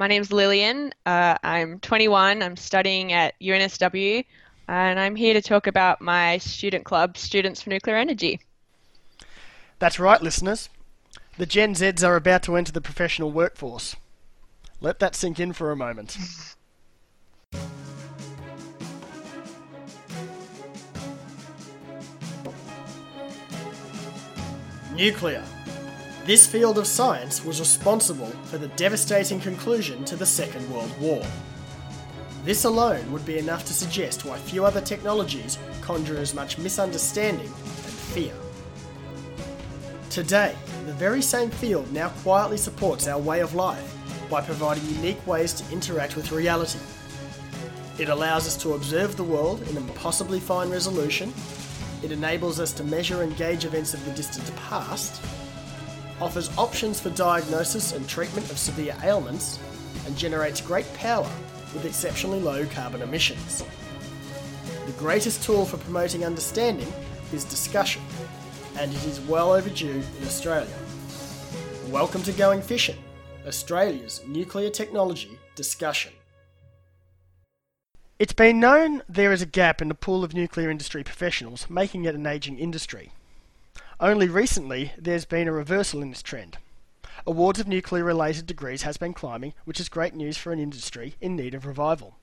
my name's Lillian. Uh, I'm 21. I'm studying at UNSW, and I'm here to talk about my student club, Students for Nuclear Energy. That's right, listeners. The Gen Zs are about to enter the professional workforce. Let that sink in for a moment. Nuclear. This field of science was responsible for the devastating conclusion to the Second World War. This alone would be enough to suggest why few other technologies conjure as much misunderstanding and fear. Today, the very same field now quietly supports our way of life by providing unique ways to interact with reality. It allows us to observe the world in impossibly fine resolution. It enables us to measure and gauge events of the distant past. Offers options for diagnosis and treatment of severe ailments. And generates great power with exceptionally low carbon emissions. The greatest tool for promoting understanding is discussion, and it is well overdue in Australia. Welcome to Going Fission, Australia's nuclear technology discussion. It's been known there is a gap in the pool of nuclear industry professionals, making it an ageing industry. Only recently, there's been a reversal in this trend. Awards of nuclear related degrees has been climbing, which is great news for an industry in need of revival.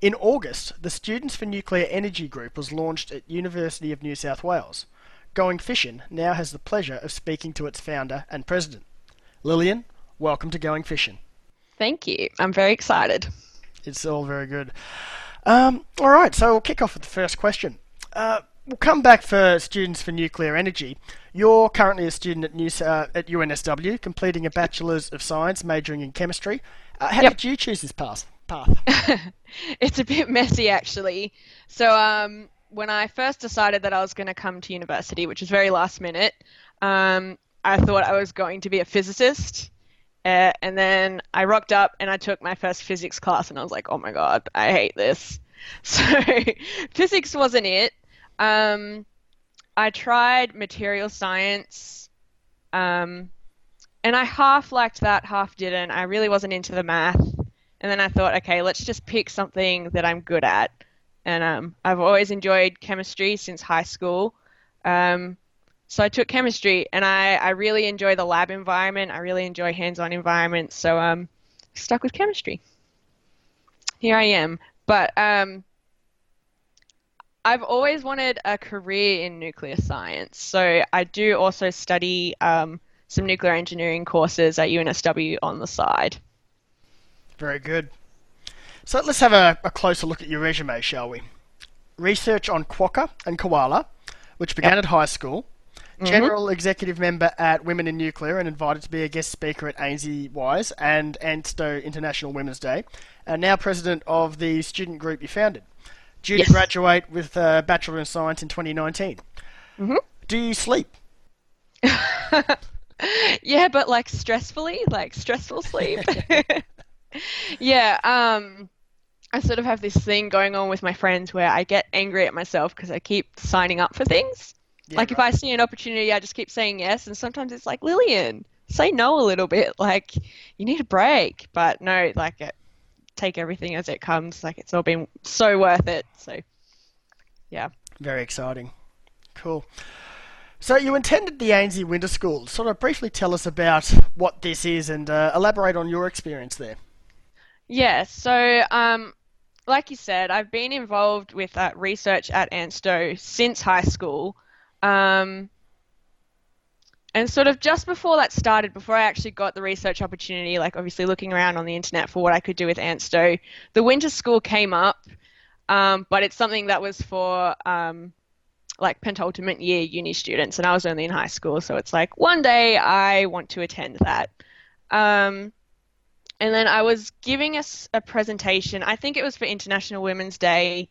In August, the Students for Nuclear Energy group was launched at University of New South Wales. Going Fission now has the pleasure of speaking to its founder and president. Lillian, welcome to Going Fission. Thank you. I'm very excited. It's all very good. Um, all right, so we'll kick off with the first question. Uh, we'll come back for students for nuclear energy. You're currently a student at, New, uh, at UNSW, completing a Bachelor's of Science, majoring in chemistry. Uh, how yep. did you choose this path? path? it's a bit messy, actually. So, um, when I first decided that I was going to come to university, which was very last minute, um, I thought I was going to be a physicist. Uh, and then I rocked up and I took my first physics class, and I was like, oh my god, I hate this. So, physics wasn't it. Um, I tried material science, um, and I half liked that, half didn't. I really wasn't into the math. And then I thought, okay, let's just pick something that I'm good at. And um, I've always enjoyed chemistry since high school. Um, so I took chemistry, and I, I really enjoy the lab environment. I really enjoy hands-on environments. So um, stuck with chemistry. Here I am. But um, I've always wanted a career in nuclear science. So I do also study um, some nuclear engineering courses at UNSW on the side. Very good. So let's have a, a closer look at your resume, shall we? Research on quokka and koala, which began yep. at high school. Mm-hmm. General executive member at Women in Nuclear and invited to be a guest speaker at AINSE Wise and ANSTO International Women's Day. And now president of the student group you founded due yes. to graduate with a Bachelor of Science in 2019. Mm-hmm. Do you sleep? yeah, but like stressfully, like stressful sleep. yeah, um, I sort of have this thing going on with my friends where I get angry at myself because I keep signing up for things. Yeah, like right. if I see an opportunity, I just keep saying yes, and sometimes it's like Lillian, say no a little bit. Like you need a break, but no, like take everything as it comes. Like it's all been so worth it. So, yeah. Very exciting. Cool. So you attended the AINSE Winter School. Sort of briefly tell us about what this is and uh, elaborate on your experience there. Yeah. So, um, like you said, I've been involved with uh, research at ANSTO since high school. Um, and sort of just before that started, before I actually got the research opportunity, like obviously looking around on the internet for what I could do with ANSTO, the winter school came up, um, but it's something that was for um, like penultimate year uni students, and I was only in high school, so it's like one day I want to attend that. Um, and then I was giving us a presentation. I think it was for International Women's Day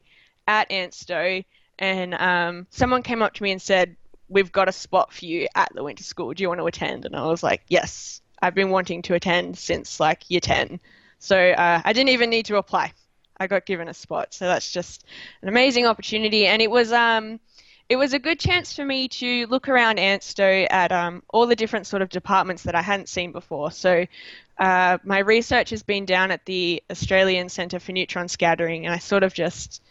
at ANSTO, and um, someone came up to me and said, we've got a spot for you at the winter school. Do you want to attend? And I was like, yes. I've been wanting to attend since like year 10. So uh, I didn't even need to apply. I got given a spot. So that's just an amazing opportunity. And it was um, it was a good chance for me to look around ANSTO at um, all the different sort of departments that I hadn't seen before. So uh, my research has been down at the Australian Centre for Neutron Scattering, and I sort of just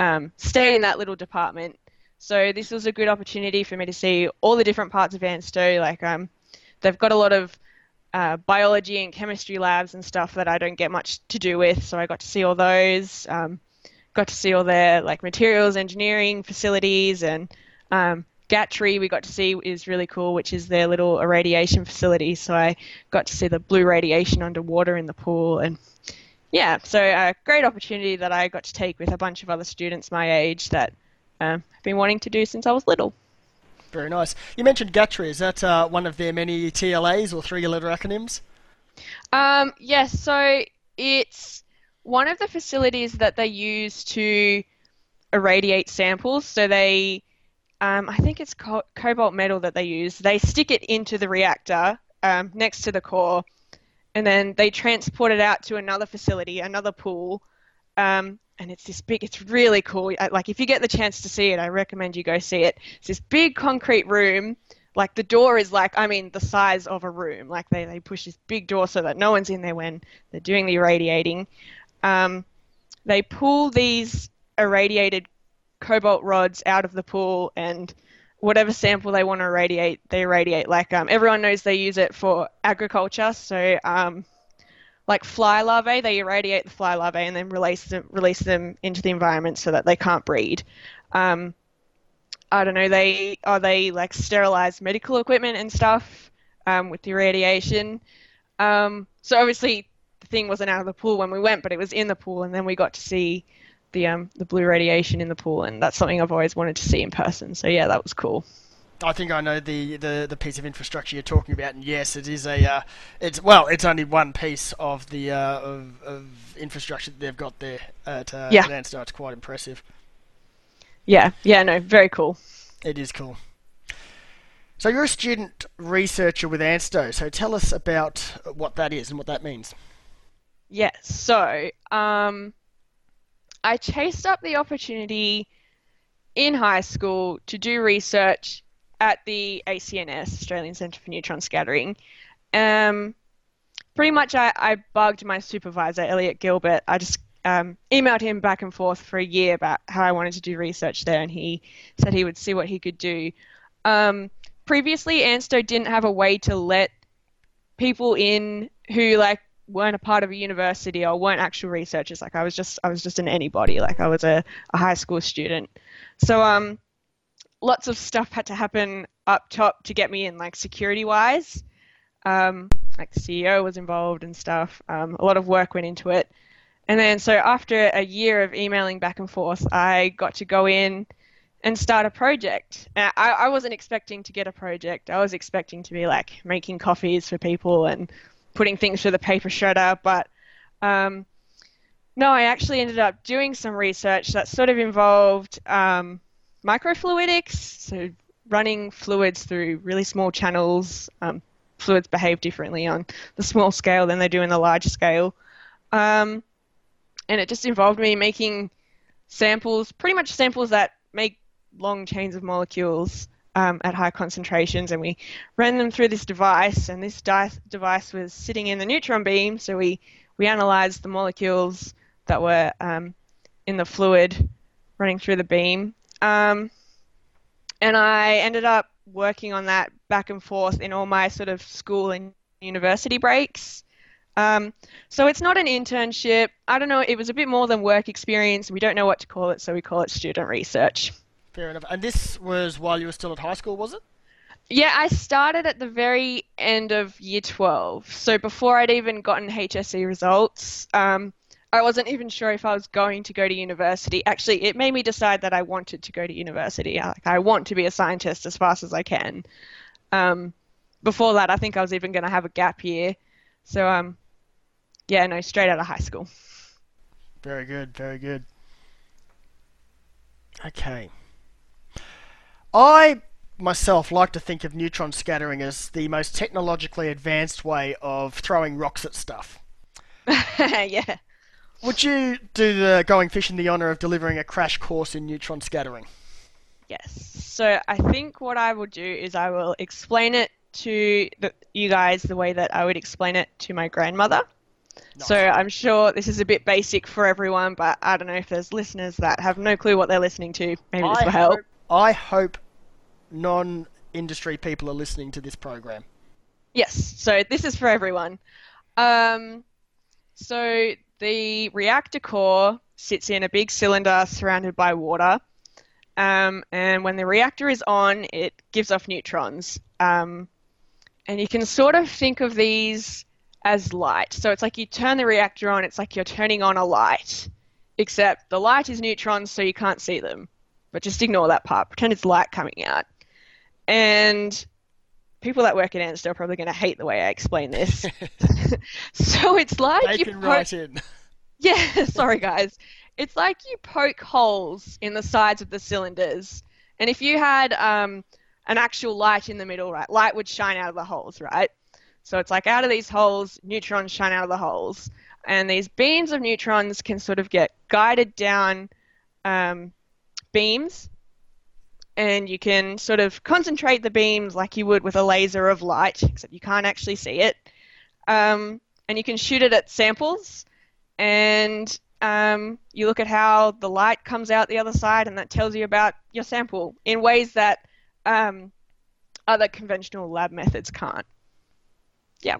um, stay in that little department. So this was a good opportunity for me to see all the different parts of ANSTO. Like um, they've got a lot of uh, biology and chemistry labs and stuff that I don't get much to do with, so I got to see all those. Um, got to see all their like materials engineering facilities and um, GATRI we got to see is really cool, which is their little irradiation facility. So I got to see the blue radiation underwater in the pool, and yeah, so a great opportunity that I got to take with a bunch of other students my age that um, I've been wanting to do since I was little. Very nice. You mentioned GATRI. Is that uh, one of their many TLAs or three-letter acronyms? Um, yes. So it's one of the facilities that they use to irradiate samples. So they, um, I think it's co- cobalt metal that they use. They stick it into the reactor um, next to the core, and then they transport it out to another facility, another pool. Um, and it's this big, it's really cool. Like, if you get the chance to see it, I recommend you go see it. It's this big concrete room. Like, the door is like, I mean, the size of a room. Like, they, they push this big door so that no one's in there when they're doing the irradiating. Um, they pull these irradiated cobalt rods out of the pool and whatever sample they want to irradiate, they irradiate. Like um, everyone knows they use it for agriculture, so um, like fly larvae, they irradiate the fly larvae and then release them, release them into the environment so that they can't breed. Um, I don't know. They are they like sterilize medical equipment and stuff um, with the irradiation. Um, so obviously the thing wasn't out of the pool when we went, but it was in the pool, and then we got to see the um, the blue radiation in the pool, and that's something I've always wanted to see in person. So yeah, that was cool. I think I know the, the, the piece of infrastructure you're talking about, and yes, it is a uh, it's well, it's only one piece of the uh, of, of, infrastructure that they've got there at uh, yeah. At It's quite impressive. Yeah, yeah, no, very cool. It is cool. So you're a student researcher with ANSTO. So tell us about what that is and what that means. Yes. So um, I chased up the opportunity in high school to do research at the ACNS, Australian Centre for Neutron Scattering. Um, pretty much, I, I, bugged my supervisor, Elliot Gilbert. I just um, emailed him back and forth for a year about how I wanted to do research there, and he said he would see what he could do. Um, previously, ANSTO didn't have a way to let people in who like weren't a part of a university or weren't actual researchers. Like I was just I was just an anybody. Like I was a, a high school student. So um, lots of stuff had to happen up top to get me in, like security wise. Um, like the CEO was involved and stuff. Um, a lot of work went into it. And then so after a year of emailing back and forth, I got to go in and start a project. I, I wasn't expecting to get a project. I was expecting to be like making coffees for people and putting things through the paper shredder, but um, no, I actually ended up doing some research that sort of involved um, microfluidics, so running fluids through really small channels. Um, fluids behave differently on the small scale than they do in the large scale. Um, and it just involved me making samples, pretty much samples that make long chains of molecules um, at high concentrations, and we ran them through this device. And this di- device was sitting in the neutron beam, so we we analysed the molecules that were um, in the fluid running through the beam. Um, and I ended up working on that back and forth in all my sort of school and university breaks. Um, so it's not an internship. I don't know. It was a bit more than work experience. We don't know what to call it, so we call it student research. Fair enough. And this was while you were still at high school, was it? Yeah, I started at the very end of year 12. So before I'd even gotten HSC results, um, I wasn't even sure if I was going to go to university. Actually, it made me decide that I wanted to go to university. Like, I want to be a scientist as fast as I can. Um, before that, I think I was even going to have a gap year. So, um, yeah, no, straight out of high school. Very good, very good. Okay. I myself like to think of neutron scattering as the most technologically advanced way of throwing rocks at stuff. yeah. Would you do the Going Fission the honour of delivering a crash course in neutron scattering? Yes. So I think what I will do is I will explain it to the, you guys the way that I would explain it to my grandmother. So I'm sure this is a bit basic for everyone, but I don't know if there's listeners that have no clue what they're listening to. Maybe this I will help. hope, I hope non-industry people are listening to this program. Yes, so this is for everyone. Um, so the reactor core sits in a big cylinder surrounded by water. Um, and when the reactor is on, it gives off neutrons. Um, and you can sort of think of these as light. So it's like you turn the reactor on, it's like you're turning on a light, except the light is neutrons, so you can't see them. But just ignore that part. Pretend it's light coming out. And people that work at ANSTO are probably going to hate the way I explain this. so it's like They you can po- write in. yeah, sorry guys. It's like you poke holes in the sides of the cylinders, and if you had um, an actual light in the middle, right, light would shine out of the holes, right? So it's like out of these holes, neutrons shine out of the holes, and these beams of neutrons can sort of get guided down um, beams, and you can sort of concentrate the beams like you would with a laser of light, except you can't actually see it. Um, and you can shoot it at samples, and um, you look at how the light comes out the other side, and that tells you about your sample in ways that um, other conventional lab methods can't. Yeah.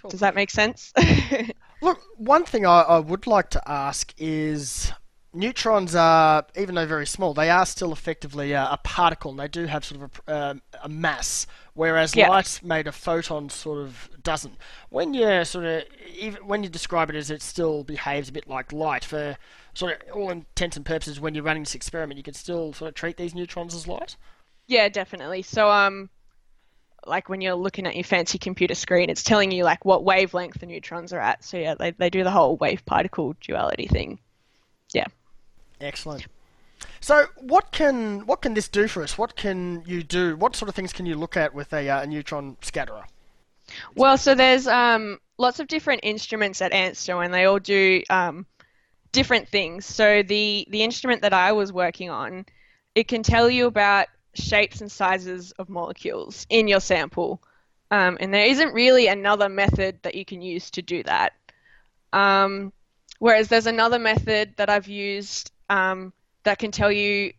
Cool. Does that make sense? Look, one thing I, I would like to ask is neutrons are, even though very small, they are still effectively a, a particle, and they do have sort of a, um, a mass, whereas Yeah. light made of photons sort of doesn't. When you sort of, even when you describe it as it still behaves a bit like light, for sort of all intents and purposes, when you're running this experiment, you can still sort of treat these neutrons as light. Yeah, definitely. So, um, like when you're looking at your fancy computer screen, it's telling you like what wavelength the neutrons are at. So yeah, they they do the whole wave particle duality thing. Yeah. Excellent. So, what can what can this do for us? What can you do? What sort of things can you look at with a, uh, a neutron scatterer? Well, so there's um lots of different instruments at ANSTO, and they all do um different things. So the the instrument that I was working on, it can tell you about shapes and sizes of molecules in your sample. Um, and there isn't really another method that you can use to do that. Um, whereas there's another method that I've used um, that can tell you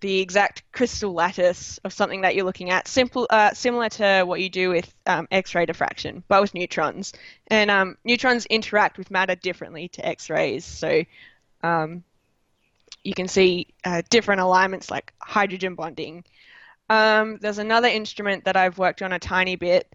the exact crystal lattice of something that you're looking at, simple, uh, similar to what you do with um, X-ray diffraction, but with neutrons. And um, neutrons interact with matter differently to X-rays, so um, you can see uh, different alignments like hydrogen bonding. Um, there's another instrument that I've worked on a tiny bit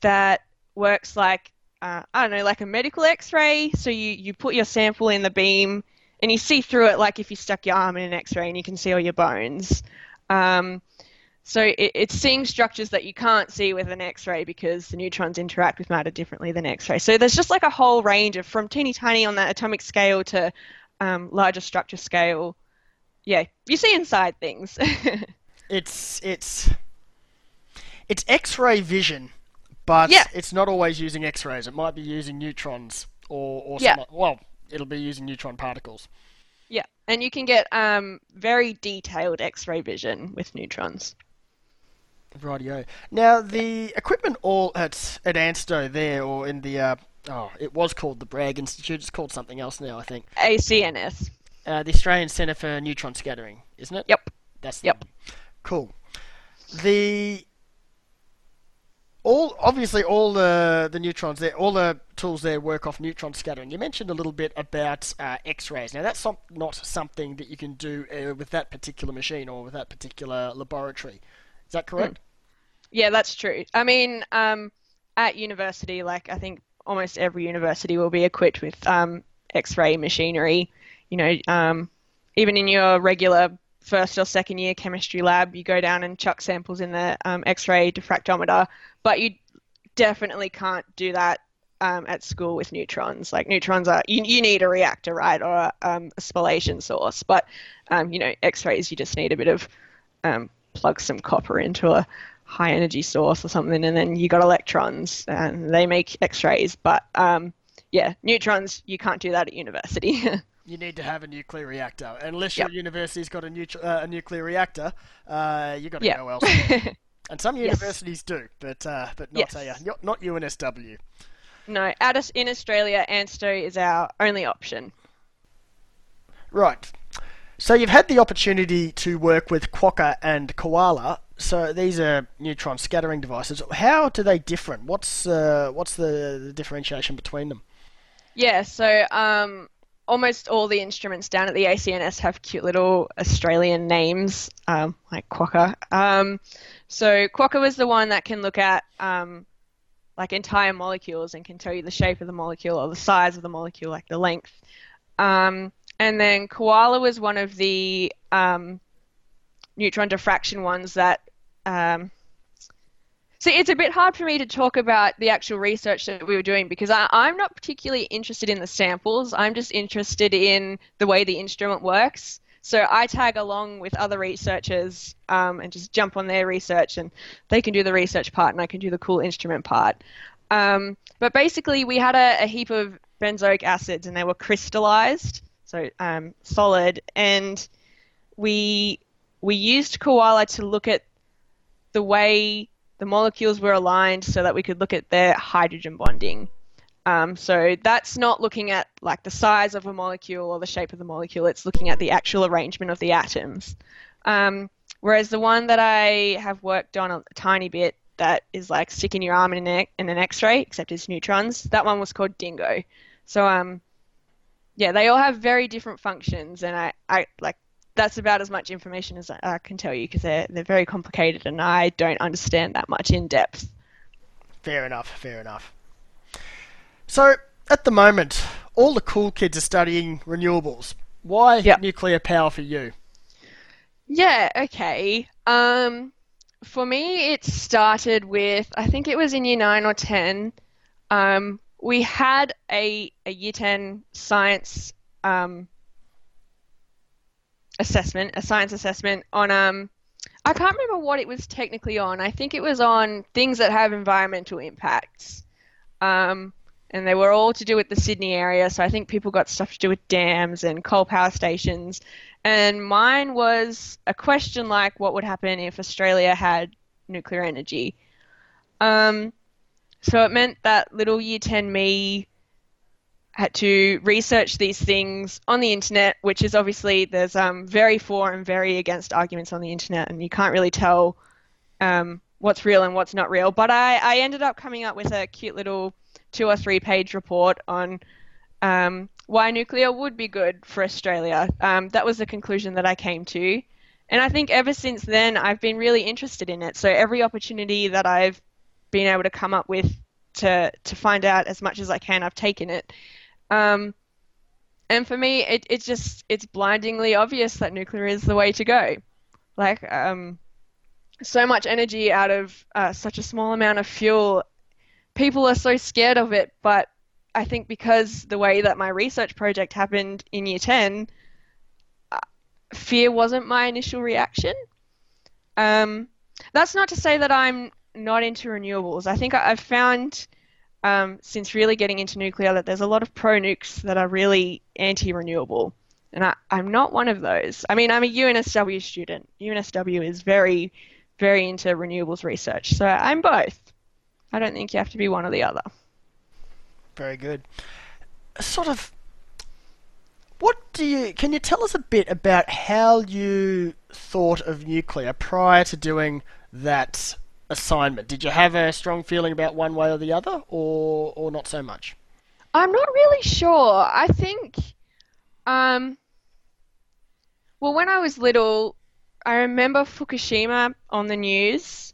that works like uh, I don't know, like a medical X-ray. So you you put your sample in the beam and you see through it like if you stuck your arm in an X-ray and you can see all your bones. Um, so it, it's seeing structures that you can't see with an X-ray because the neutrons interact with matter differently than X-ray. So there's just like a whole range of from teeny tiny on that atomic scale to um, larger structure scale. Yeah, you see inside things. It's it's it's X-ray vision, but Yeah. it's not always using X-rays. It might be using neutrons or or Yeah. some, well, it'll be using neutron particles. yeah, and you can get um, very detailed X-ray vision with neutrons. Rightio. Now the equipment all at at ANSTO there, or in the uh, oh, it was called the Bragg Institute. It's called something else now, I think. ACNS. Uh, the Australian Centre for Neutron Scattering, isn't it? Yep. That's the Yep. one. Cool. The all obviously all the the neutrons there, all the tools there work off neutron scattering. You mentioned a little bit about uh, X-rays. Now that's some, not something that you can do uh, with that particular machine or with that particular laboratory. Is that correct? Yeah, that's true. I mean, um, at university, like I think almost every university will be equipped with um, X-ray machinery. You know, um, even in your regular first or second year chemistry lab, you go down and chuck samples in the um, X-ray diffractometer, but you definitely can't do that um, at school with neutrons. Like neutrons are, you, you need a reactor, right, or um, a spallation source. But um, you know, X-rays, you just need a bit of um, plug some copper into a high energy source or something, and then you got electrons, and they make X-rays. But um, yeah, neutrons, you can't do that at university. you need to have a nuclear reactor. Unless your university's got a, uh, a nuclear reactor, uh, you've got to yep. go elsewhere. and some universities yes. do, but uh, but not, yes. not, not UNSW. No, out in Australia, ANSTO is our only option. Right. So you've had the opportunity to work with Quokka and Koala. So these are neutron scattering devices. How do they differ? What's uh, what's the, the, differentiation between them? Yeah, so um, almost all the instruments down at the ACNS have cute little Australian names, um, like Quokka. Um, so Quokka was the one that can look at um, like entire molecules and can tell you the shape of the molecule or the size of the molecule, like the length. Um, and then Koala was one of the um, neutron diffraction ones that. So it's a bit hard for me to talk about the actual research that we were doing because I, I'm not particularly interested in the samples. I'm just interested in the way the instrument works. So I tag along with other researchers um, and just jump on their research, and they can do the research part, and I can do the cool instrument part. Um, but basically, we had a, a, heap of benzoic acids, and they were crystallized, so um, solid, and we we used Koala to look at the way the molecules were aligned, so that we could look at their hydrogen bonding. Um, so that's not looking at like the size of a molecule or the shape of the molecule. It's looking at the actual arrangement of the atoms. Um, whereas the one that I have worked on a tiny bit that is like sticking your arm in an, in an X-ray, except it's neutrons. That one was called Dingo. So um, yeah, they all have very different functions, and I, I like that's about as much information as I, can tell you because they're they're very complicated, and I don't understand that much in depth. Fair enough. Fair enough. So, at the moment, all the cool kids are studying renewables. Why yep. nuclear power for you? Yeah, okay. Um, for me, it started with, I think it was in year 9 or 10. Um, we had a, a year 10 science um, assessment, a science assessment on, um, I can't remember what it was technically on. I think it was on things that have environmental impacts. Um, and they were all to do with the Sydney area. So I think people got stuff to do with dams and coal power stations. And mine was a question like, what would happen if Australia had nuclear energy? Um, so it meant that little year 10 me had to research these things on the internet, which is obviously there's um, very for and very against arguments on the internet, and you can't really tell um, what's real and what's not real. But I, I ended up coming up with a cute little two or three page report on um, why nuclear would be good for Australia. Um, that was the conclusion that I came to. And I think ever since then, I've been really interested in it. So every opportunity that I've been able to come up with to, to find out as much as I can, I've taken it. Um, and for me, it, it's just it's blindingly obvious that nuclear is the way to go. Like um, so much energy out of uh, such a small amount of fuel people are so scared of it, but I think because the way that my research project happened in year 10, uh, fear wasn't my initial reaction. Um, that's not to say that I'm not into renewables. I think I've found um, since really getting into nuclear that there's a lot of pro nukes that are really anti renewable. And I, I'm not one of those. I mean, I'm a UNSW student. UNSW is very, very into renewables research. So I'm both. I don't think you have to be one or the other. Very good. Sort of. What do you? Can you tell us a bit about how you thought of nuclear prior to doing that assignment? Did you have a strong feeling about one way or the other, or or not so much? I'm not really sure. I think, um, well, when I was little, I remember Fukushima on the news,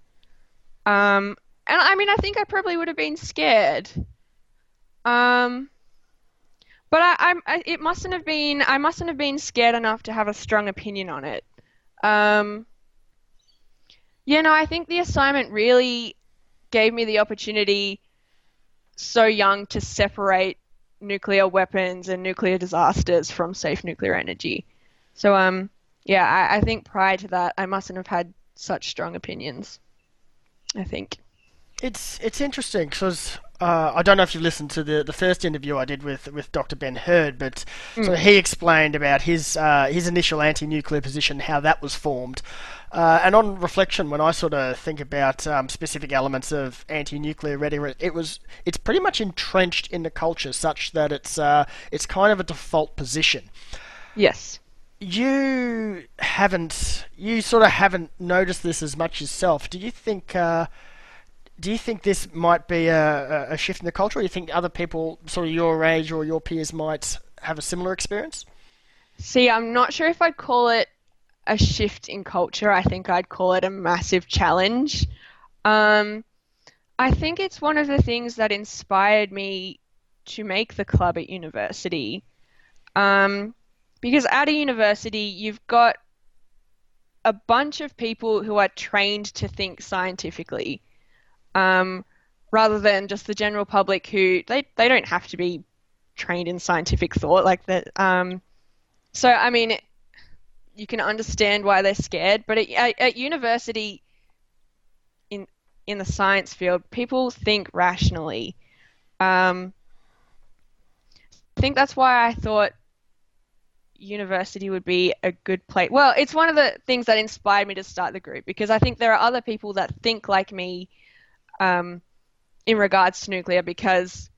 um, and I mean, I think I probably would have been scared. Um, but I, I'm, it mustn't have been. I mustn't have been scared enough to have a strong opinion on it. Um, yeah, no, I think the assignment really gave me the opportunity, so young, to separate nuclear weapons and nuclear disasters from safe nuclear energy. So, um, yeah, I, I think prior to that, I mustn't have had such strong opinions. I think. It's it's interesting because uh, I don't know if you've listened to the, the first interview I did with, with Dr. Ben Heard, but mm. so he explained about his uh, his initial anti-nuclear position, how that was formed, uh, and on reflection, when I sort of think about um, specific elements of anti-nuclear rhetoric, it was it's pretty much entrenched in the culture, such that it's uh, it's kind of a default position. Yes. You haven't you sort of haven't noticed this as much yourself. Do you think? Uh, do you think this might be a, a shift in the culture, or do you think other people, sort of your age or your peers, might have a similar experience? See, I'm not sure if I'd call it a shift in culture. I think I'd call it a massive challenge. Um, I think it's one of the things that inspired me to make the club at university. Um, because at a university, you've got a bunch of people who are trained to think scientifically um, rather than just the general public who they, they don't have to be trained in scientific thought like that. Um, so I mean, you can understand why they're scared, but at, at university, in in the science field, people think rationally. Um, I think that's why I thought university would be a good place. Well, it's one of the things that inspired me to start the group because I think there are other people that think like me um, in regards to nuclear because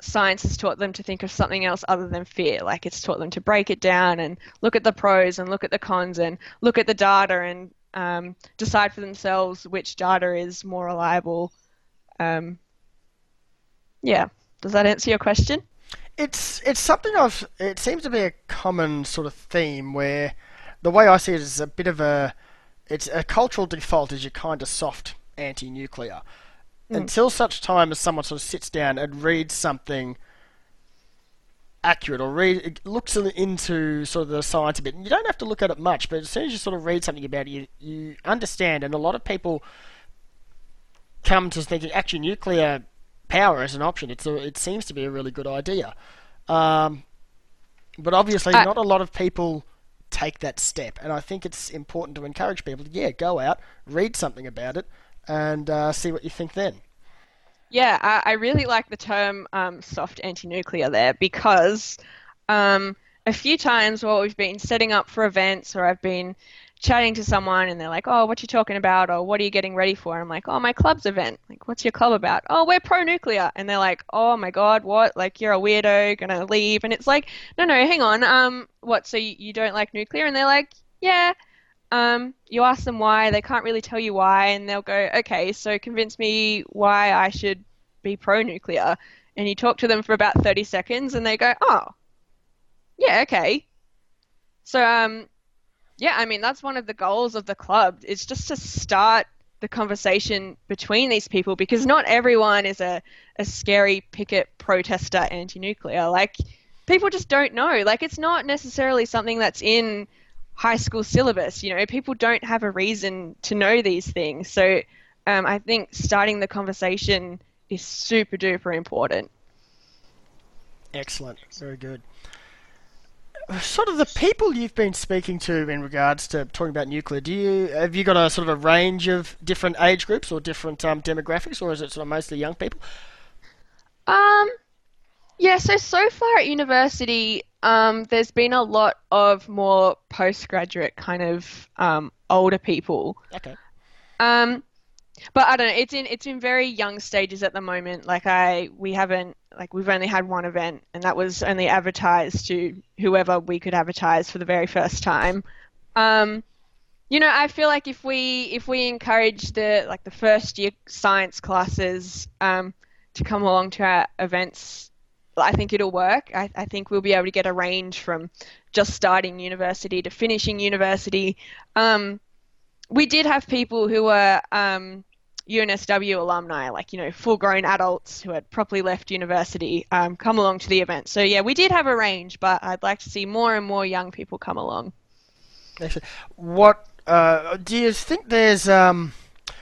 science has taught them to think of something else other than fear. Like it's taught them to break it down and look at the pros and look at the cons and look at the data and um, decide for themselves which data is more reliable. Um, yeah, does that answer your question? It's it's something I've. It seems to be a common sort of theme where the way I see it is a bit of a. It's a cultural default is you're kind of soft anti-nuclear mm. until such time as someone sort of sits down and reads something accurate or read looks into sort of the science a bit. And you don't have to look at it much, but as soon as you sort of read something about it, you, you understand. And a lot of people come to thinking actually nuclear power is an option. It's a, it seems to be a really good idea. Um, but obviously, uh, not a lot of people take that step. And I think it's important to encourage people to, yeah, go out, read something about it, and uh, see what you think then. Yeah, I, I really like the term um, soft anti nuclear there because um, a few times while we've been setting up for events or I've been chatting to someone and they're like, oh, what you talking about? Or what are you getting ready for? I'm like, oh, my club's event. Like, what's your club about? Oh, we're pro nuclear. And they're like, oh my God, what? Like, you're a weirdo, gonna leave. And it's like, no, no, hang on. Um, what? So you, you don't like nuclear? And they're like, yeah. Um, you ask them why, they can't really tell you why, and they'll go, okay, so convince me why I should be pro nuclear. And you talk to them for about 30 seconds, and they go, oh, yeah, okay. So, um, yeah, I mean, that's one of the goals of the club, is just to start the conversation between these people because not everyone is a, a scary picket protester anti nuclear. Like, people just don't know. Like, it's not necessarily something that's in high school syllabus. You know, people don't have a reason to know these things. So um, I think starting the conversation is super duper important. Excellent. Very good. Sort of the people you've been speaking to in regards to talking about nuclear. Do you have you got a sort of a range of different age groups or different um, demographics, or is it sort of mostly young people? Um, yeah. So so far at university, um, there's been a lot of more postgraduate kind of um, older people. Okay. Um, but I don't know. It's in it's in very young stages at the moment. Like I, we haven't like we've only had one event, and that was only advertised to whoever we could advertise for the very first time. Um, you know, I feel like if we if we encourage the like the first year science classes um, to come along to our events I think it'll work. I, I, think we'll be able to get a range from just starting university to finishing university. Um, we did have people who were um, UNSW alumni, like, you know, full grown adults who had properly left university, um, come along to the event. So, yeah, we did have a range, but I'd like to see more and more young people come along. What uh, do you think there's. Um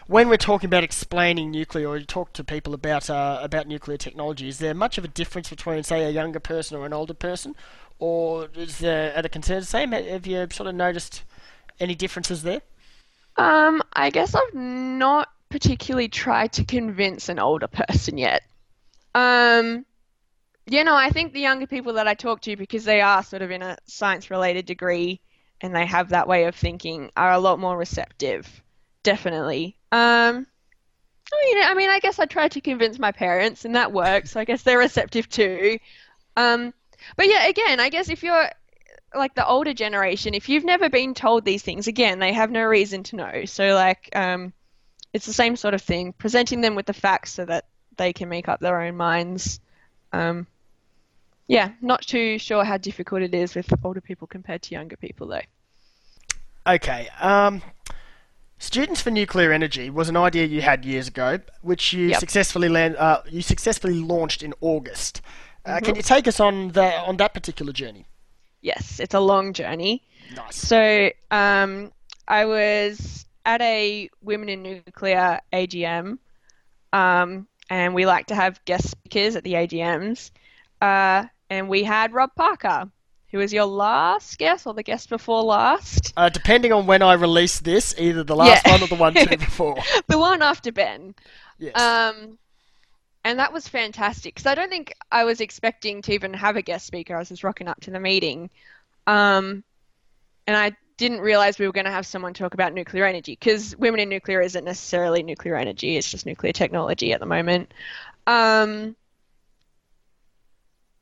when we're talking about explaining nuclear, or you talk to people about uh, about nuclear technology, is there much of a difference between, say, a younger person or an older person, or is there are the concerns the same? Have you sort of noticed any differences there? Um, I guess I've not particularly tried to convince an older person yet. Um, you know, I think the younger people that I talk to, because they are sort of in a science related degree and they have that way of thinking, are a lot more receptive. Definitely. Um, I mean, I mean, I guess I tried to convince my parents, and that works. So I guess they're receptive too. Um, but yeah, again, I guess if you're like the older generation, if you've never been told these things, again, they have no reason to know. So like, um, it's the same sort of thing, presenting them with the facts so that they can make up their own minds. Um, yeah, not too sure how difficult it is with older people compared to younger people, though. Okay. Um, Students for Nuclear Energy was an idea you had years ago, which you yep. successfully land, uh, you successfully launched in August. Uh, mm-hmm. Can you take us on the on that particular journey? Yes, it's a long journey. Nice. So um, I was at a Women in Nuclear AGM, um, and we like to have guest speakers at the AGMs. Uh, and we had Rob Parker, who was your last guest or the guest before last? Uh, depending on when I release this, either the last yeah. one or the one two before. the one after Ben. Yes. Um, and that was fantastic because I don't think I was expecting to even have a guest speaker. I was just rocking up to the meeting, um, and I didn't realize we were going to have someone talk about nuclear energy because women in nuclear isn't necessarily nuclear energy; it's just nuclear technology at the moment. Um,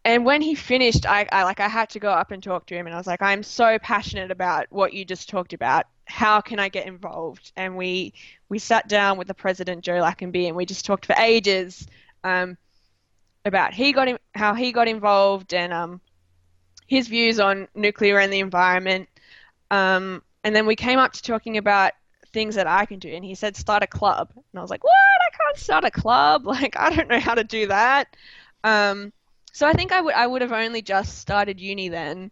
and when he finished, I, I like I had to go up and talk to him, and I was like, I'm so passionate about what you just talked about. How can I get involved? And we we sat down with the president Joe Lackenby, and we just talked for ages um, about he got in, how he got involved and um, his views on nuclear and the environment. Um, and then we came up to talking about things that I can do, and he said start a club, and I was like, what? I can't start a club. Like I don't know how to do that. Um, so I think I would I would have only just started uni then,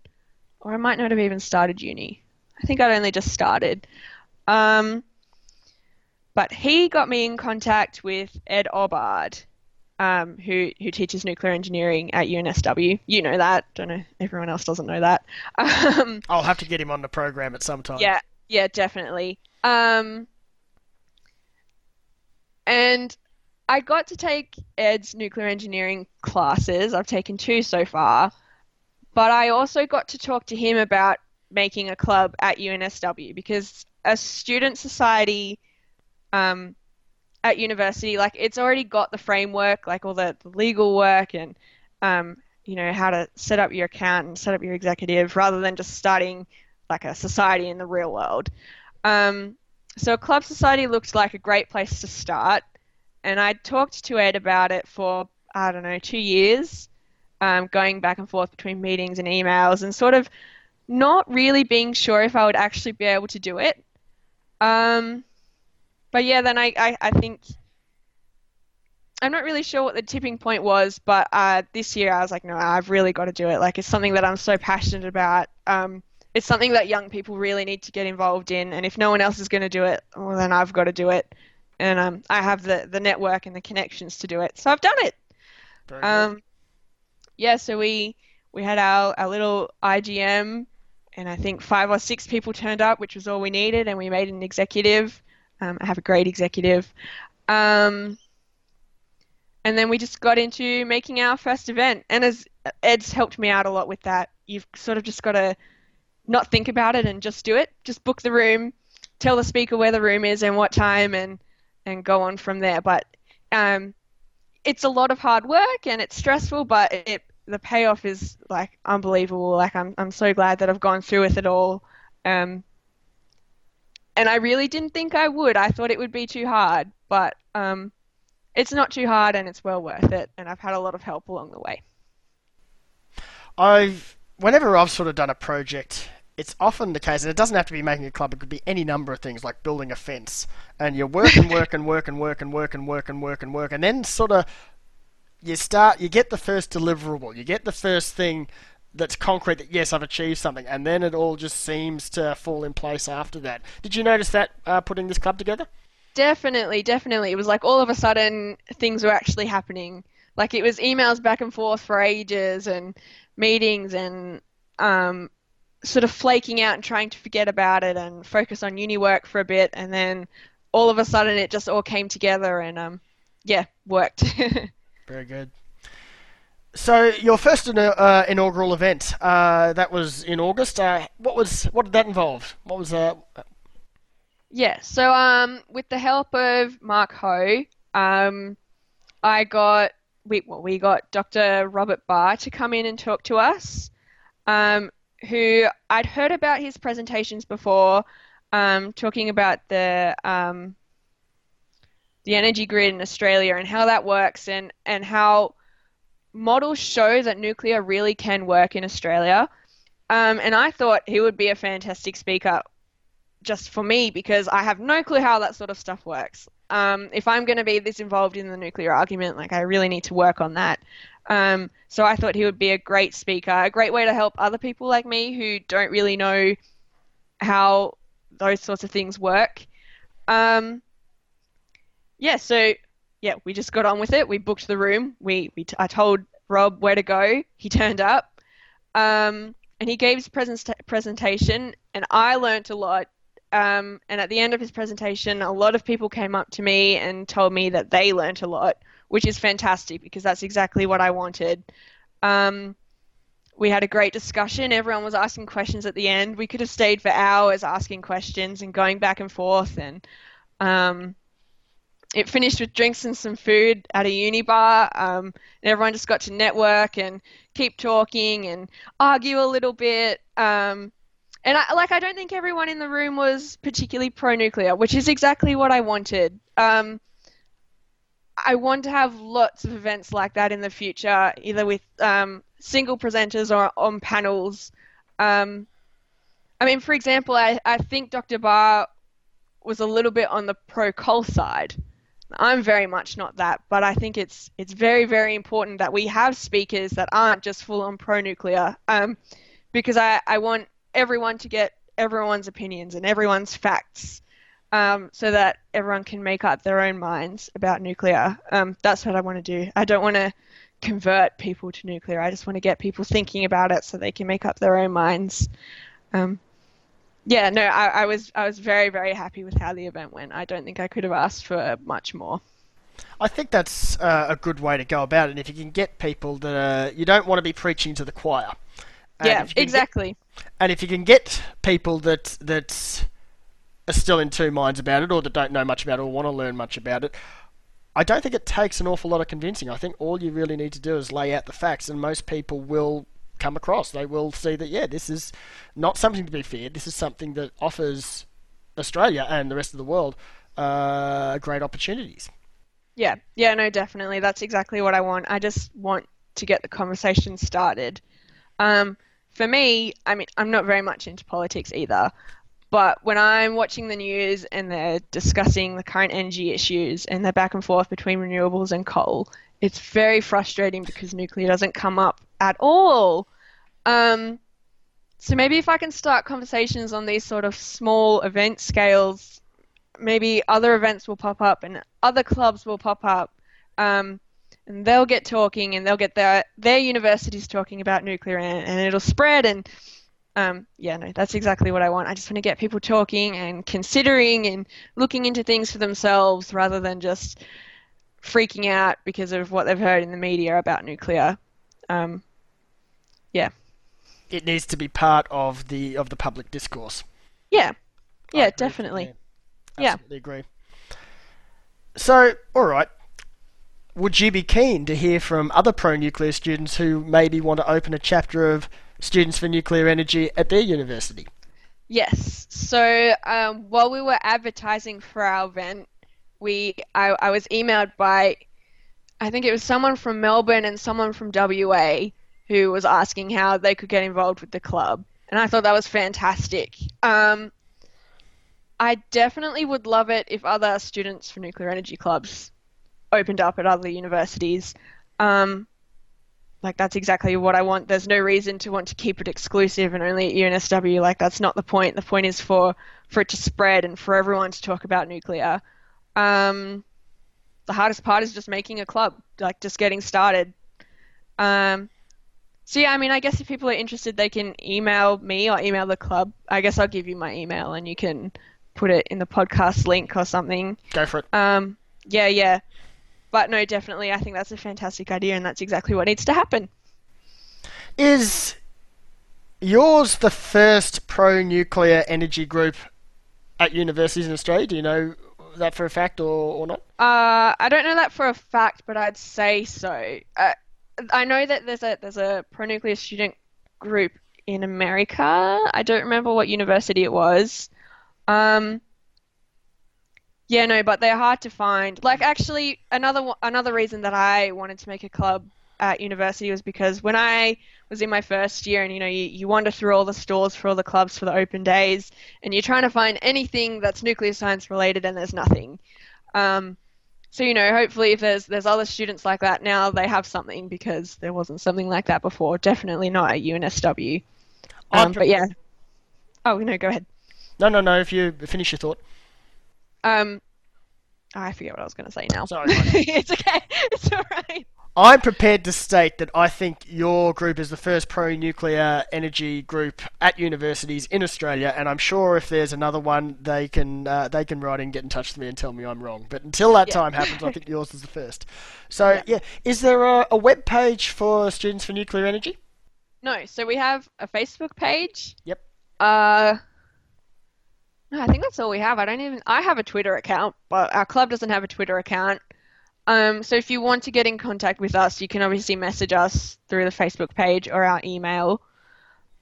or I might not have even started uni. I think I'd only just started. Um, but he got me in contact with Ed Obbard, um, who who teaches nuclear engineering at UNSW. You know that. Don't know. Everyone else doesn't know that. Um, I'll have to get him on the program at some time. Yeah, yeah, definitely. Um, and I got to take Ed's nuclear engineering classes. I've taken two so far. But I also got to talk to him about making a club at UNSW because a student society um, at university, like it's already got the framework, like all the, the legal work and um, you know how to set up your account and set up your executive, rather than just starting like a society in the real world. Um, so a club society looked like a great place to start and I talked to Ed about it for I don't know two years, um, going back and forth between meetings and emails, and sort of not really being sure if I would actually be able to do it. Um, but yeah, then I, I, I think I'm not really sure what the tipping point was, but uh, this year I was like, no, I've really got to do it. Like, it's something that I'm so passionate about. Um, it's something that young people really need to get involved in, and if no one else is going to do it, well, then I've got to do it and um, I have the the network and the connections to do it. So I've done it. Um, yeah, so we we had our, our little IGM, and I think five or six people turned up, which was all we needed, and we made an executive. Um, I have a great executive. Um, and then we just got into making our first event. And as Ed's helped me out a lot with that, you've sort of just got to not think about it and just do it. Just book the room, tell the speaker where the room is and what time, and and go on from there. But um, it's a lot of hard work and it's stressful, but it, the payoff is like unbelievable. Like I'm I'm so glad that I've gone through with it all. Um, and I really didn't think I would. I thought it would be too hard, but um, it's not too hard and it's well worth it. And I've had a lot of help along the way. I've whenever I've sort of done a project it's often the case, and it doesn't have to be making a club, it could be any number of things like building a fence. And you work and work and work and work and work and work and work and work, and then sort of you start, you get the first deliverable, you get the first thing that's concrete that, yes, I've achieved something, and then it all just seems to fall in place after that. Did you notice that uh, putting this club together? Definitely, definitely. It was like all of a sudden things were actually happening. Like it was emails back and forth for ages and meetings and um, sort of flaking out and trying to forget about it and focus on uni work for a bit and then all of a sudden it just all came together and um, yeah, worked. Very good. So your first uh, inaugural event uh, that was in August. Uh, what was what did that involve? What was uh? Yeah. So um, with the help of Mark Ho, um, I got we well, we got Dr. Robert Barr to come in and talk to us. Um, who I'd heard about his presentations before, um, talking about the um, the energy grid in Australia and how that works and and how models show that nuclear really can work in Australia. Um, and I thought he would be a fantastic speaker just for me because I have no clue how that sort of stuff works. Um, if I'm going to be this involved in the nuclear argument, like I really need to work on that. Um, so I thought he would be a great speaker, a great way to help other people like me who don't really know how those sorts of things work. Um, yeah, so yeah, we just got on with it. We booked the room. We, we t- I told Rob where to go. He turned up, um, and he gave his present- presentation, and I learnt a lot. Um, and at the end of his presentation, a lot of people came up to me and told me that they learnt a lot, which is fantastic because that's exactly what I wanted. Um, we had a great discussion. Everyone was asking questions at the end. We could have stayed for hours asking questions and going back and forth. And um, it finished with drinks and some food at a uni bar. Um, and everyone just got to network and keep talking and argue a little bit. Um, and I, like, I don't think everyone in the room was particularly pro-nuclear, which is exactly what I wanted. Um, I want to have lots of events like that in the future, either with um, single presenters or on panels. Um, I mean, for example, I, I think Dr. Barr was a little bit on the pro-coal side. I'm very much not that, but I think it's it's very very important that we have speakers that aren't just full on pro nuclear, um, because I, I want everyone to get everyone's opinions and everyone's facts, um, so that everyone can make up their own minds about nuclear. Um, that's what I want to do. I don't want to convert people to nuclear. I just want to get people thinking about it so they can make up their own minds. Um, yeah, no, I, I, was I was very very happy with how the event went. I don't think I could have asked for much more. I think that's uh, a good way to go about it. And if you can get people that you don't want to be preaching to the choir. Yeah, exactly. Get, and if you can get people that that are still in two minds about it, or that don't know much about it, or want to learn much about it, I don't think it takes an awful lot of convincing. I think all you really need to do is lay out the facts, and most people will come across. They will see that, yeah, this is not something to be feared. This is something that offers Australia and the rest of the world uh, great opportunities. Yeah, yeah, no, definitely. That's exactly what I want. I just want to get the conversation started. Um, for me, I mean, I'm not very much into politics either, but when I'm watching the news and they're discussing the current energy issues and the back and forth between renewables and coal, it's very frustrating because nuclear doesn't come up at all. Um, so maybe if I can start conversations on these sort of small event scales, maybe other events will pop up and other clubs will pop up. Um, and they'll get talking and they'll get their their universities talking about nuclear and, and it'll spread and um, yeah no that's exactly what I want I just want to get people talking and considering and looking into things for themselves rather than just freaking out because of what they've heard in the media about nuclear um, yeah it needs to be part of the of the public discourse. Yeah, yeah, definitely. Yeah, absolutely yeah. agree. So, all right. Would you be keen to hear from other pro nuclear students who maybe want to open a chapter of Students for Nuclear Energy at their university? Yes. So um, while we were advertising for our event, we I, I was emailed by I think it was someone from Melbourne and someone from WA who was asking how they could get involved with the club, and I thought that was fantastic. Um, I definitely would love it if other students for nuclear energy clubs opened up at other universities. Um, like that's exactly what I want. There's no reason to want to keep it exclusive and only at UNSW. Like that's not the point. The point is for for it to spread and for everyone to talk about nuclear. Um, the hardest part is just making a club, like just getting started. Um, so yeah, I mean, I guess if people are interested, they can email me or email the club. I guess I'll give you my email, and you can put it in the podcast link or something. Go for it. Um, yeah, yeah. But no, definitely, I think that's a fantastic idea, and that's exactly what needs to happen. Is yours the first pro nuclear energy group at universities in Australia? Do you know that for a fact or, or not? Uh, I don't know that for a fact, but I'd say so. Uh, I know that there's a there's a pro nuclear student group in America. I don't remember what university it was. Um, yeah, no, but they're hard to find. Like, actually, another another reason that I wanted to make a club at university was because when I was in my first year, and you know, you, you wander through all the stores for all the clubs for the open days, and you're trying to find anything that's nuclear science related, and there's nothing. Um, so you know, hopefully, if there's there's other students like that now, they have something because there wasn't something like that before. Definitely not at UNSW. Um, but yeah. Oh no, go ahead. No, no, no. If you finish your thought. Um, oh, I forget what I was going to say now. Sorry. it's okay. It's all right. I'm prepared to state that I think your group is the first pro nuclear energy group at universities in Australia, and I'm sure if there's another one, they can uh, they can write and get in touch with me and tell me I'm wrong. But until that Yeah. time happens, I think yours is the first. So yeah, Yeah. is there a, a web page for Students for Nuclear Energy? No, so we have a Facebook page. Yep. Uh, no, I think that's all we have. I don't even. I have a Twitter account, but our club doesn't have a Twitter account. Um, so if you want to get in contact with us, you can obviously message us through the Facebook page or our email.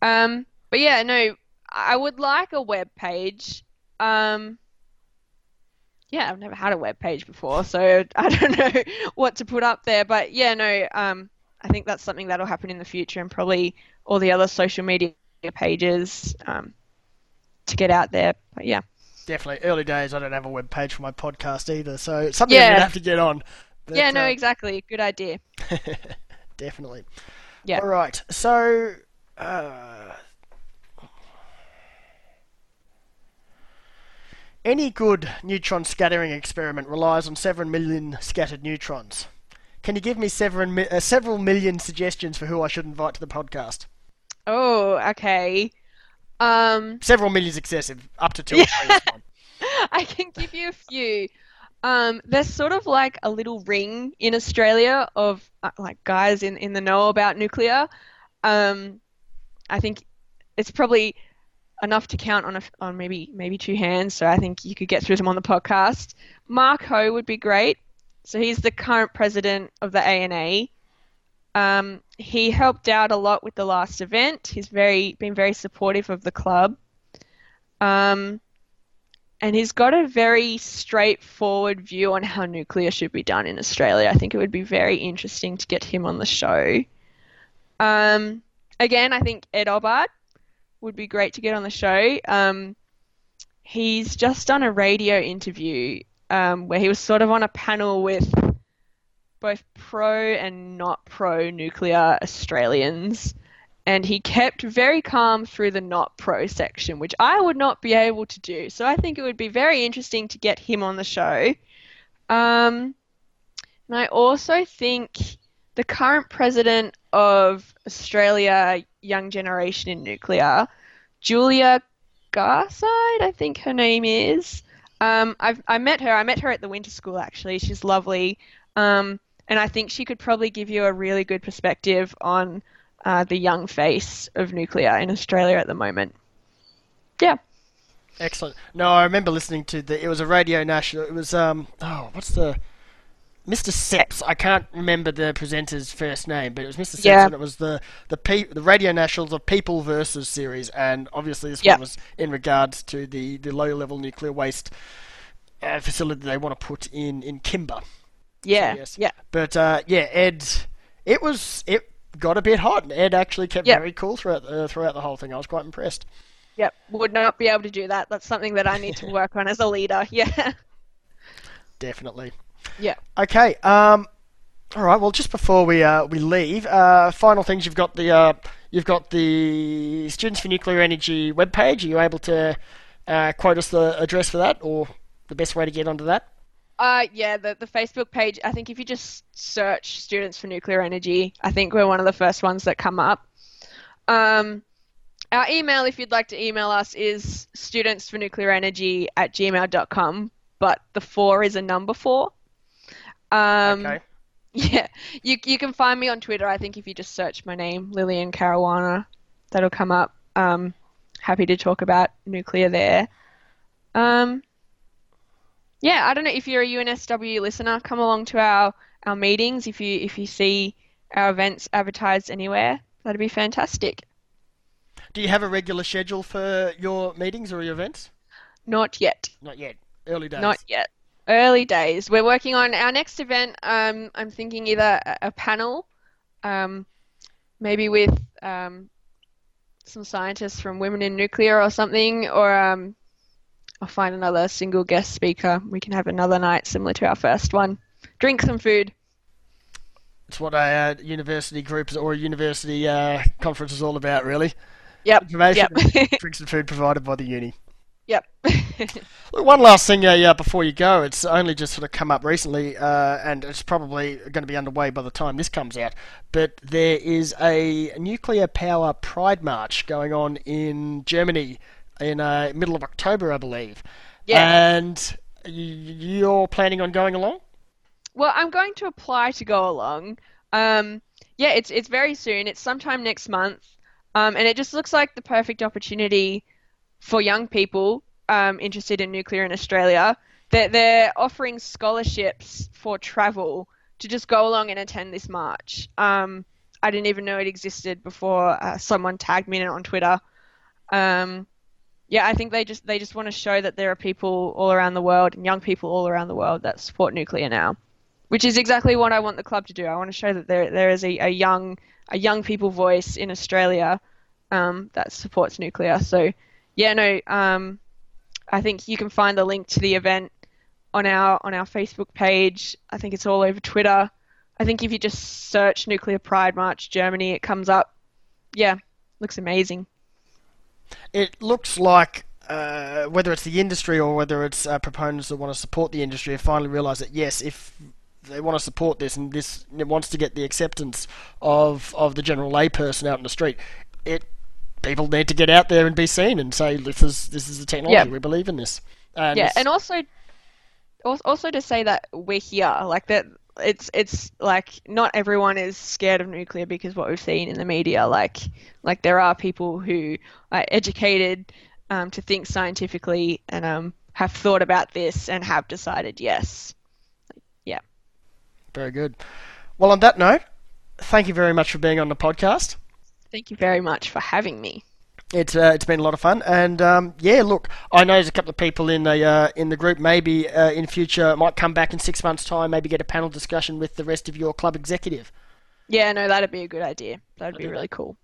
Um, but yeah, no, I would like a web page. Um, yeah, I've never had a web page before, so I don't know what to put up there. But yeah, no, um, I think that's something that'll happen in the future, and probably all the other social media pages um, to get out there. But yeah, Definitely. Early days, I don't have a web page for my podcast either, so something Yeah. gonna have to get on. But, yeah, no, uh, exactly. Good idea. definitely. Yeah. All right. So, uh, any good neutron scattering experiment relies on seven million scattered neutrons. Can you give me seven, mi- uh, several million suggestions for who I should invite to the podcast? Oh, okay. Um, Several million is excessive. Up to two or three is fine. I can give you a few. Um, there's sort of like a little ring in Australia of uh, like guys in, in the know about nuclear. Um, I think it's probably enough to count on a, on maybe maybe two hands. So I think you could get through them on the podcast. Mark Ho would be great. So he's the current president of the ANA. Um, he helped out a lot with the last event. He's very been very supportive of the club. Um, and he's got a very straightforward view on how nuclear should be done in Australia. I think it would be very interesting to get him on the show. Um, again, I think Ed Obbard would be great to get on the show. Um, he's just done a radio interview um, where he was sort of on a panel with both pro and not pro nuclear Australians and he kept very calm through the not pro section, which I would not be able to do. So I think it would be very interesting to get him on the show. Um, and I also think the current president of Australia Young Generation in Nuclear, Julia Garside, I think her name is. Um, I've I met her. I met her at the winter school actually. She's lovely. Um, and I think she could probably give you a really good perspective on uh, the young face of nuclear in Australia at the moment. Yeah. Excellent. No, I remember listening to the. It was a radio national. It was um. Oh, what's the. Mr. Szeps. I can't remember the presenter's first name, but it was Mr. Szeps, Yeah. and it was the the pe- the radio nationals of People versus series, and obviously this Yeah. one was in regards to the the low level nuclear waste uh, facility they want to put in in Kimba. Yeah. yes. Yeah. But uh, yeah, Ed, it was it got a bit hot, and Ed actually kept Yeah. very cool throughout uh, throughout the whole thing. I was quite impressed. Yep. Would not be able to do that. That's something that I need to work on as a leader. Yeah. Definitely. Yeah. Okay. Um. All right. Well, just before we uh, we leave, uh, final things. You've got the uh, you've got the Students for Nuclear Energy webpage. Are you able to uh, quote us the address for that, or the best way to get onto that? Uh, yeah, the, the Facebook page, I think if you just search Students for Nuclear Energy, I think we're one of the first ones that come up. Um, our email, if you'd like to email us, is studentsfornuclearenergy at gmail.com, but the four is a number four. Um, Okay. Yeah, you you can find me on Twitter. I think if you just search my name, Lillian Caruana, that'll come up. Um, happy to talk about nuclear there. Um, yeah, I don't know if you're a UNSW listener, come along to our our meetings. If you if you see our events advertised anywhere, that'd be fantastic. Do you have a regular schedule for your meetings or your events? Not yet. Not yet. Early days. Not yet. Early days. We're working on our next event. Um, I'm thinking either a, a panel, um, maybe with um, some scientists from Women in Nuclear or something, or um, I'll find another single guest speaker. We can have another night similar to our first one. Drink some food. It's what a uh, university group or a university uh, conference is all about, really. Yep. Information, Yep. drinks and food provided by the uni. yep. Look, one last thing, uh, yeah, before you go, it's only just sort of come up recently, uh, and it's probably going to be underway by the time this comes out. But there is a nuclear power pride march going on in Germany in uh, middle of October, I believe. Yeah. And you're planning on going along? Well, I'm going to apply to go along. Um, yeah, it's it's very soon. It's sometime next month, um, and it just looks like the perfect opportunity for young people um, interested in nuclear in Australia. They're, they're offering scholarships for travel to just go along and attend this march. Um, I didn't even know it existed before uh, someone tagged me in it on Twitter. Um, yeah, I think they just they just want to show that there are people all around the world and young people all around the world that support nuclear now which is exactly what I want the club to do. I want to show that there there is a, a young a young people voice in Australia um, that supports nuclear. So yeah, no, um, I think you can find the link to the event on our on our Facebook page. I think it's all over Twitter. I think if you just search Nuclear Pride March Germany, it comes up. Yeah, looks amazing. It looks like uh, whether it's the industry or whether it's uh, proponents that want to support the industry have finally realised that yes, if they want to support this and this wants to get the acceptance of of the general layperson out in the street, it people need to get out there and be seen and say this is this is the technology Yeah. we believe in this. And yeah, and also, also to say that we're here, like that, it's it's like not everyone is scared of nuclear because what we've seen in the media, like like there are people who are educated um, to think scientifically and um, have thought about this and have decided yes. Yeah, very good. Well, on that note, thank you very much for being on the podcast. thank you very much for having me. It's uh, it's been a lot of fun, and um, yeah, look, I know there's a couple of people in the uh, in the group. Maybe uh, in future might come back in six months' time. Maybe get a panel discussion with the rest of your club executive. Yeah, no, that'd be a good idea. That'd be do really cool.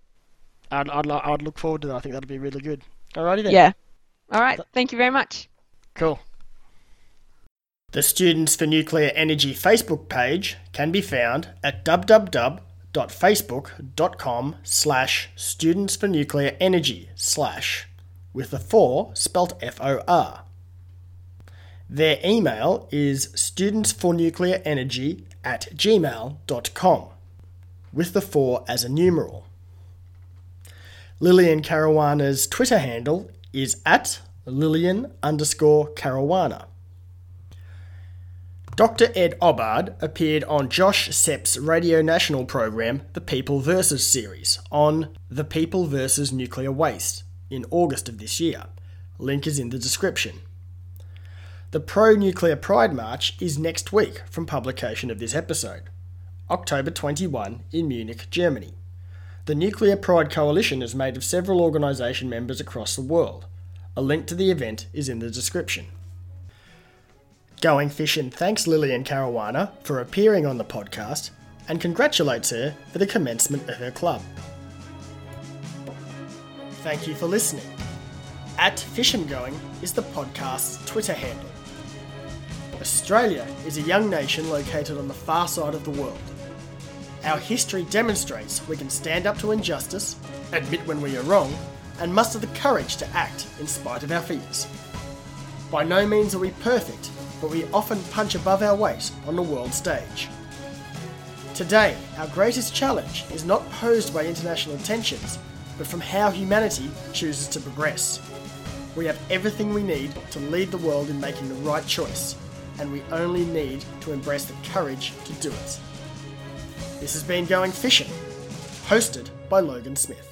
I'd I'd, li- I'd look forward to that. I think that'd be really good. Alrighty then. Yeah. All right. Thank you very much. Cool. The Students for Nuclear Energy Facebook page can be found at www.facebook.com slash students for nuclear energy slash with the 4 spelt F-O-R. Their email is studentsfornuclearenergy at gmail.com with the 4 as a numeral. Lillian Caruana's Twitter handle is at Lillian underscore Caruana. Dr. Ed Obbard appeared on Josh Szeps' Radio National program, The People Versus series, on The People versus Nuclear Waste in August of this year. Link is in the description. The Pro Nuclear Pride March is next week from publication of this episode, October 21 in Munich, Germany. The Nuclear Pride Coalition is made of several organisation members across the world. A link to the event is in the description. Going Fission thanks Lillian Caruana for appearing on the podcast and congratulates her for the commencement of her club. Thank you for listening. At Fish and Going is the podcast's Twitter handle. Australia is a young nation located on the far side of the world. Our history demonstrates we can stand up to injustice, admit when we are wrong, and muster the courage to act in spite of our fears. By no means are we perfect, but we often punch above our weight on the world stage. Today, our greatest challenge is not posed by international tensions, but from how humanity chooses to progress. We have everything we need to lead the world in making the right choice, and we only need to embrace the courage to do it. This has been Going Fission, hosted by Logan Smith.